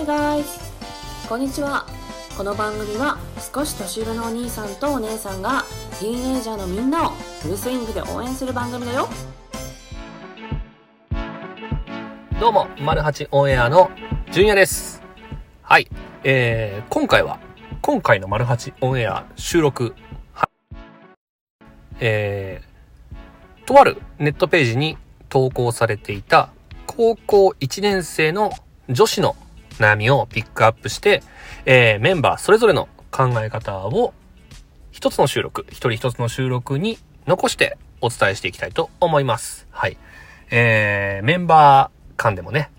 Hey guys! こんにちは。この番組は少し年上のお兄さんとお姉さんがティーンエイジャーのみんなをフルスイングで応援する番組だよ。どうも、丸八オンエアの純也です。はい。えー、今回は、今回の丸八オンエア収録、はえー、とあるネットページに投稿されていた高校1年生の女子の悩みをピックアップして、えー、メンバーそれぞれの考え方を一つの収録、一人一つの収録に残してお伝えしていきたいと思います。はい。えー、メンバー間でもね、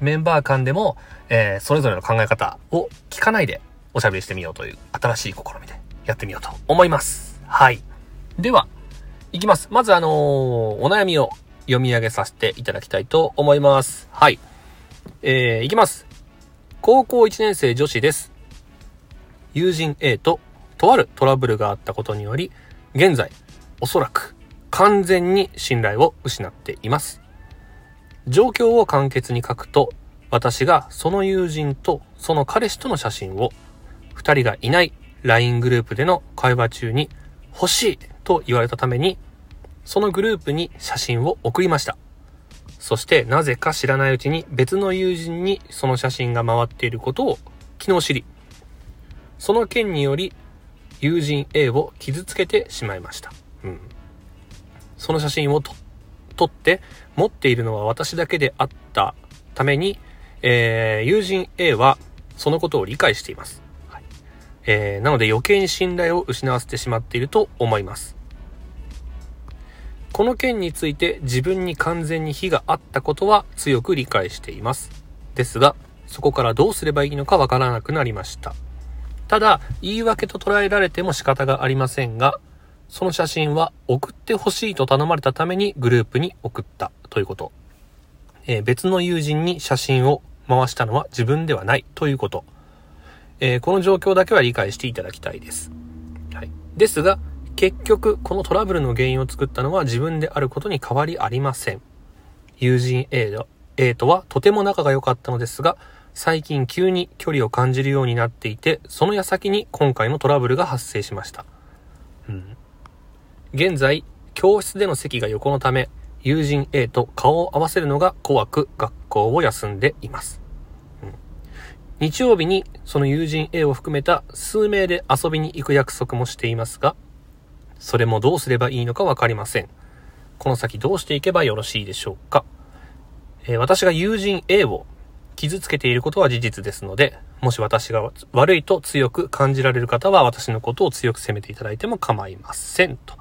メンバー間でも、えー、それぞれの考え方を聞かないでおしゃべりしてみようという新しい試みでやってみようと思います。はい。では、いきます。まずあのーお悩みを読み上げさせていただきたいと思います。はい。えー、いきます。高校1年生女子です。友人 A ととあるトラブルがあったことにより、現在、おそらく完全に信頼を失っています。状況を簡潔に書くと、私がその友人とその彼氏との写真を、二人がいない LINE グループでの会話中に欲しいと言われたために、そのグループに写真を送りました。そしてなぜか知らないうちに別の友人にその写真が回っていることを昨日知り、その件により友人 A を傷つけてしまいました。うん。その写真を撮って持っているのは私だけであったために、えー友人 A はそのことを理解しています。はいえーなので余計に信頼を失わせてしまっていると思います。この件について自分に完全に非があったことは強く理解しています。ですが、そこからどうすればいいのかわからなくなりました。ただ、言い訳と捉えられても仕方がありませんが、その写真は送ってほしいと頼まれたためにグループに送ったということ。えー別の友人に写真を回したのは自分ではないということ。えーこの状況だけは理解していただきたいです。はい。ですが、結局、このトラブルの原因を作ったのは自分であることに変わりありません。友人 A と A とはとても仲が良かったのですが、最近急に距離を感じるようになっていて、その矢先に今回のトラブルが発生しました。うん。現在、教室での席が横のため、友人 A と顔を合わせるのが怖く学校を休んでいます。うん日曜日にその友人 A を含めた数名で遊びに行く約束もしていますが、それもどうすればいいのかわかりません。この先どうしていけばよろしいでしょうか。えー私が友人 A を傷つけていることは事実ですので、もし私が悪いと強く感じられる方は私のことを強く責めていただいても構いません。と、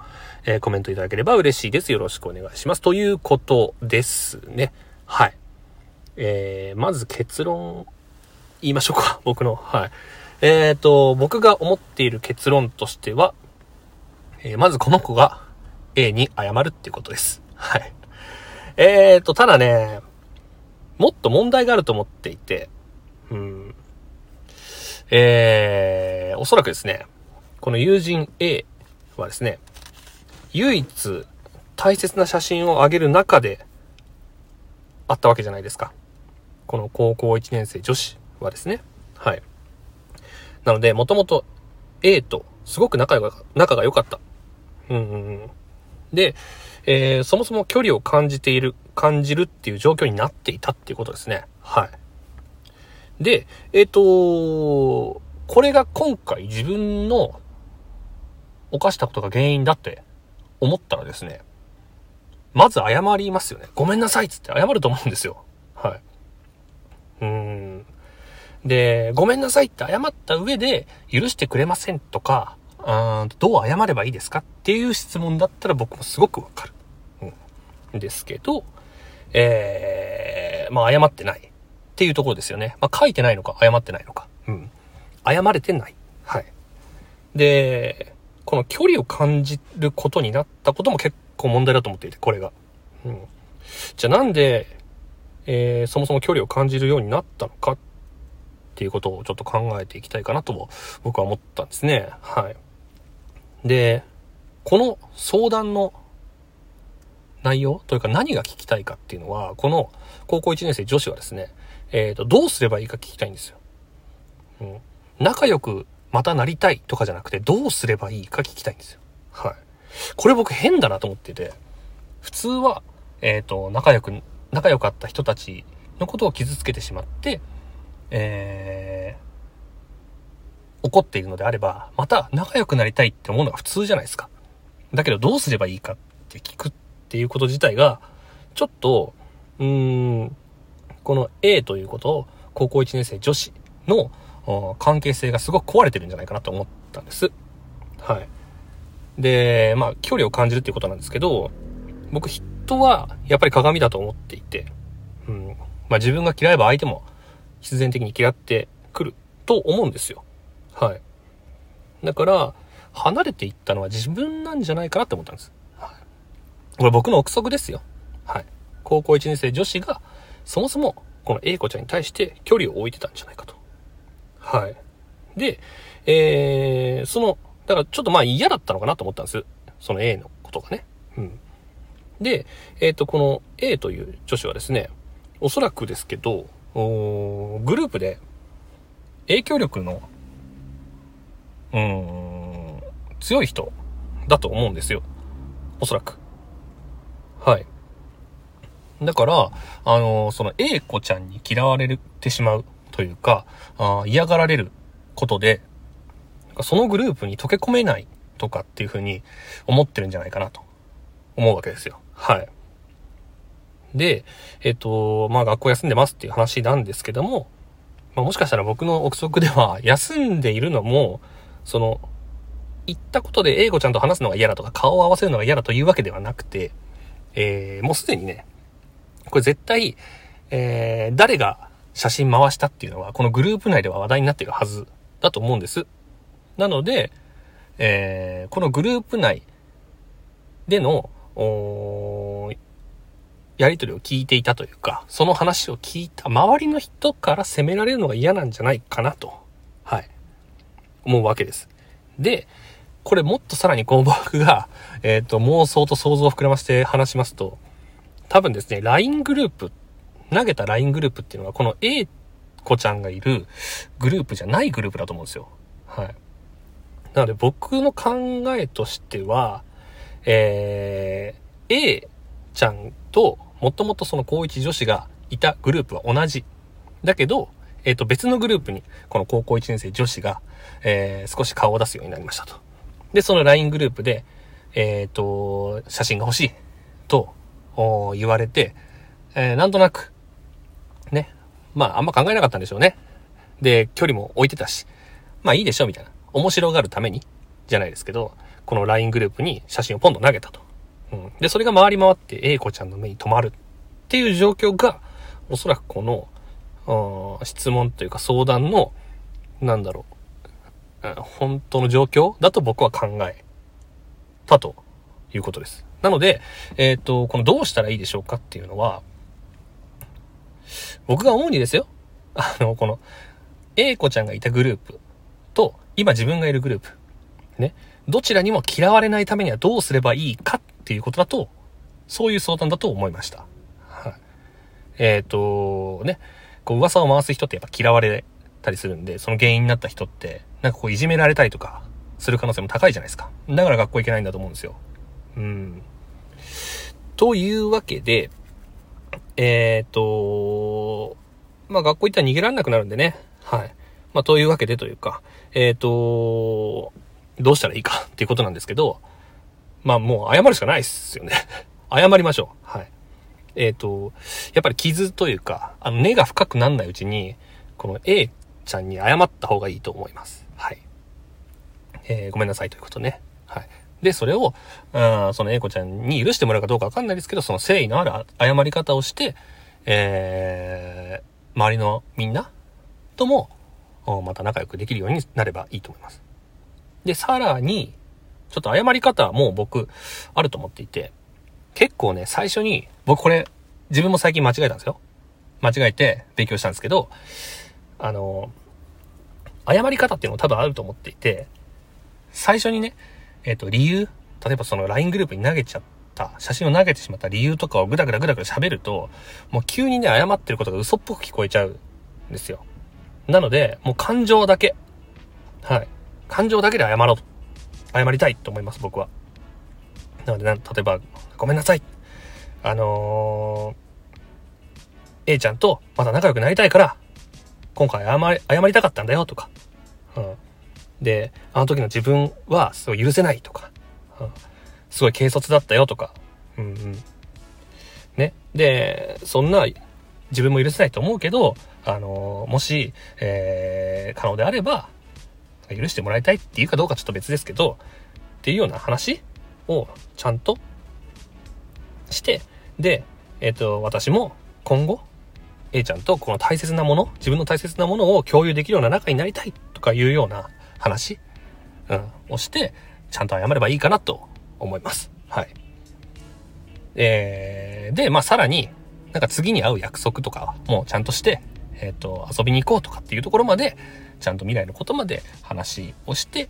えーコメントいただければ嬉しいです。よろしくお願いします。ということですね。はい。えー、まず結論言いましょうか。僕の。はい。えっ、と、僕が思っている結論としては、えーまずこの子が A に謝るっていうことです。はい。えーと、ただね、もっと問題があると思っていて、うん。えー、おそらくですね、この友人 A はですね、唯一大切な写真を上げる中であったわけじゃないですか。この高校1年生女子はですね。はい。なので、もともと A とすごく仲が仲が良かった。うんうん。で、えーそもそも距離を感じている、感じるっていう状況になっていたっていうことですね。はい。で、えっ、とこれが今回自分の犯したことが原因だって思ったらですね、まず謝りますよね。ごめんなさいっつって謝ると思うんですよ。はい。うん。で、ごめんなさいって謝った上で、許してくれませんとか、あどう謝ればいいですかっていう質問だったら僕もすごくわかる。うん。ですけど、えー、まあ謝ってないっていうところですよね。まあ書いてないのか、謝ってないのか。うん。謝れてない。はい。で、この距離を感じることになったことも結構問題だと思っていて、これが。うん。じゃあなんで、えーそもそも距離を感じるようになったのかっていうことをちょっと考えていきたいかなとも僕は思ったんですね。はい。で、この相談の内容というか何が聞きたいかっていうのは、この高校1年生女子はですね、えっ、と、どうすればいいか聞きたいんですよ。うん。仲良くまたなりたいとかじゃなくて、どうすればいいか聞きたいんですよ。はい。これ僕変だなと思ってて、普通は、えっ、と、仲良く、仲良かった人たちのことを傷つけてしまって、えー、怒っているのであれば、また仲良くなりたいって思うのが普通じゃないですか。だけどどうすればいいかって聞くっていうこと自体が、ちょっと、うーん、この A ということを高校1年生女子の関係性がすごく壊れてるんじゃないかなと思ったんです。はい。で、まあ、距離を感じるっていうことなんですけど、僕人はやっぱり鏡だと思っていて、うん。まあ自分が嫌えば相手も必然的に嫌ってくると思うんですよ。はい。だから、離れていったのは自分なんじゃないかなって思ったんです。はい。これ僕の憶測ですよ。はい。高校1年生女子が、そもそもこの A 子ちゃんに対して距離を置いてたんじゃないかと。はい。で、えー、その、だからちょっとまあ嫌だったのかなと思ったんです。その A のことがね。うん。で、えっ、ー、と、この A という女子はですね、おそらくですけど、グループで影響力の、うん、強い人だと思うんですよ。おそらく。はい。だから、あの、その A 子ちゃんに嫌われてしまうというか、あ嫌がられることで、そのグループに溶け込めないとかっていうふうに思ってるんじゃないかなと思うわけですよ。はい。で、えっ、と、まあ学校休んでますっていう話なんですけども、まあもしかしたら僕の憶測では、休んでいるのも、その、行ったことで英語ちゃんと話すのが嫌だとか、顔を合わせるのが嫌だというわけではなくて、えー、もうすでにね、これ絶対、えー、誰が写真回したっていうのは、このグループ内では話題になってるはずだと思うんです。なので、えー、このグループ内での、やりとりを聞いていたというか、その話を聞いた周りの人から責められるのが嫌なんじゃないかなと、思うわけです。で、これもっとさらにこの僕が、えっ、ー、と、妄想と想像を膨らませて話しますと、多分ですね、LINE グループ、投げた LINE グループっていうのは、この A 子ちゃんがいるグループじゃないグループだと思うんですよ。はい。なので僕の考えとしては、えー、A ちゃんと、もともとその高一女子がいたグループは同じ。だけど、えっ、ー、と、別のグループに、この高校1年生女子が、えー、少し顔を出すようになりましたと。で、その LINE グループで、えっ、ー、と、写真が欲しい、と、言われて、えー、なんとなく、ね。まあ、あんま考えなかったんでしょうね。で、距離も置いてたし、まあいいでしょ、みたいな。面白がるために、じゃないですけど、この LINE グループに写真をポンと投げたと。うん。で、それが回り回って A 子ちゃんの目に留まるっていう状況が、おそらくこの、質問というか相談の、なんだろう、本当の状況？だと僕は考えたということです。なので、えっ、ー、と、このどうしたらいいでしょうかっていうのは、僕が主にですよ、あの、この、A 子ちゃんがいたグループと、今自分がいるグループ、ね、どちらにも嫌われないためにはどうすればいいかっていうことだと、そういう相談だと思いました。はい。えっ、ー、と、ね、こう噂を回す人ってやっぱ嫌われたりするんで、その原因になった人って、なんかこういじめられたりとか、する可能性も高いじゃないですか。だから学校行けないんだと思うんですよ。うん。というわけで、えっ、ー、と、まあ学校行ったら逃げられなくなるんでね。はい。まあというわけでというか、えっ、ー、と、どうしたらいいかっていうことなんですけど、まあもう謝るしかないっすよね。謝りましょう。はい。えっ、ー、と、やっぱり傷というか、あの根が深くなんないうちに、この A ちゃんに謝った方がいいと思います。はい。えー、ごめんなさいということね。はい。で、それを、うん、その A 子ちゃんに許してもらうかどうかわかんないですけど、その誠意のある謝り方をして、えー、周りのみんなとも、また仲良くできるようになればいいと思います。で、さらに、ちょっと謝り方はもう僕、あると思っていて、結構ね、最初に、僕これ、自分も最近間違えたんですよ。間違えて勉強したんですけど、あの、謝り方っていうのも多分あると思っていて、最初にね、えっ、と、理由、例えばその LINE グループに投げちゃった、写真を投げてしまった理由とかをぐだぐだぐだぐだ喋ると、もう急にね、謝ってることが嘘っぽく聞こえちゃうんですよ。なので、もう感情だけ。はい。感情だけで謝ろう。謝りたいと思います、僕は。なので、例えば、ごめんなさい。あのー、A ちゃんとまた仲良くなりたいから、今回謝り、謝りたかったんだよとか。うん。で、あの時の自分はすごい許せないとか。うん。すごい軽率だったよとか。うんうん。ね。で、そんな自分も許せないと思うけど、あのもし、えー、可能であれば、許してもらいたいっていうかどうかちょっと別ですけど、っていうような話をちゃんとして、で、えっ、と、私も今後、A ちゃんとこの大切なもの、自分の大切なものを共有できるような仲になりたいとかいうような話、うん、をして、ちゃんと謝ればいいかなと思います。はい。えー、で、まあ、さらに、なんか次に会う約束とかもうちゃんとして、えっ、と、遊びに行こうとかっていうところまで、ちゃんと未来のことまで話をして、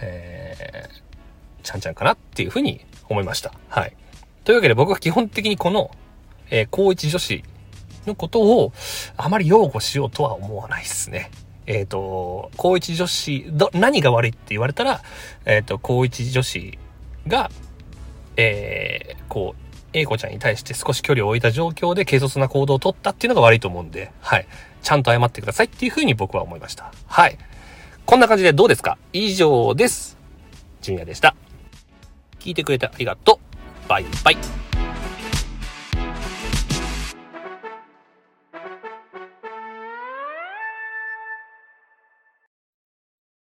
えー、ちゃんちゃんかなっていうふうに思いました。はい。というわけで僕は基本的にこの、えー、高一女子のことをあまり擁護しようとは思わないですね。えっ、と、高一女子、ど、何が悪いって言われたら、えっ、と、高一女子が、えー、こう、A 子ちゃんに対して少し距離を置いた状況で軽率な行動を取ったっていうのが悪いと思うんで、はい。ちゃんと謝ってくださいっていうふうに僕は思いました。はい。こんな感じでどうですか？以上です。ジュニアでした。聞いてくれてありがとう。バイバイ。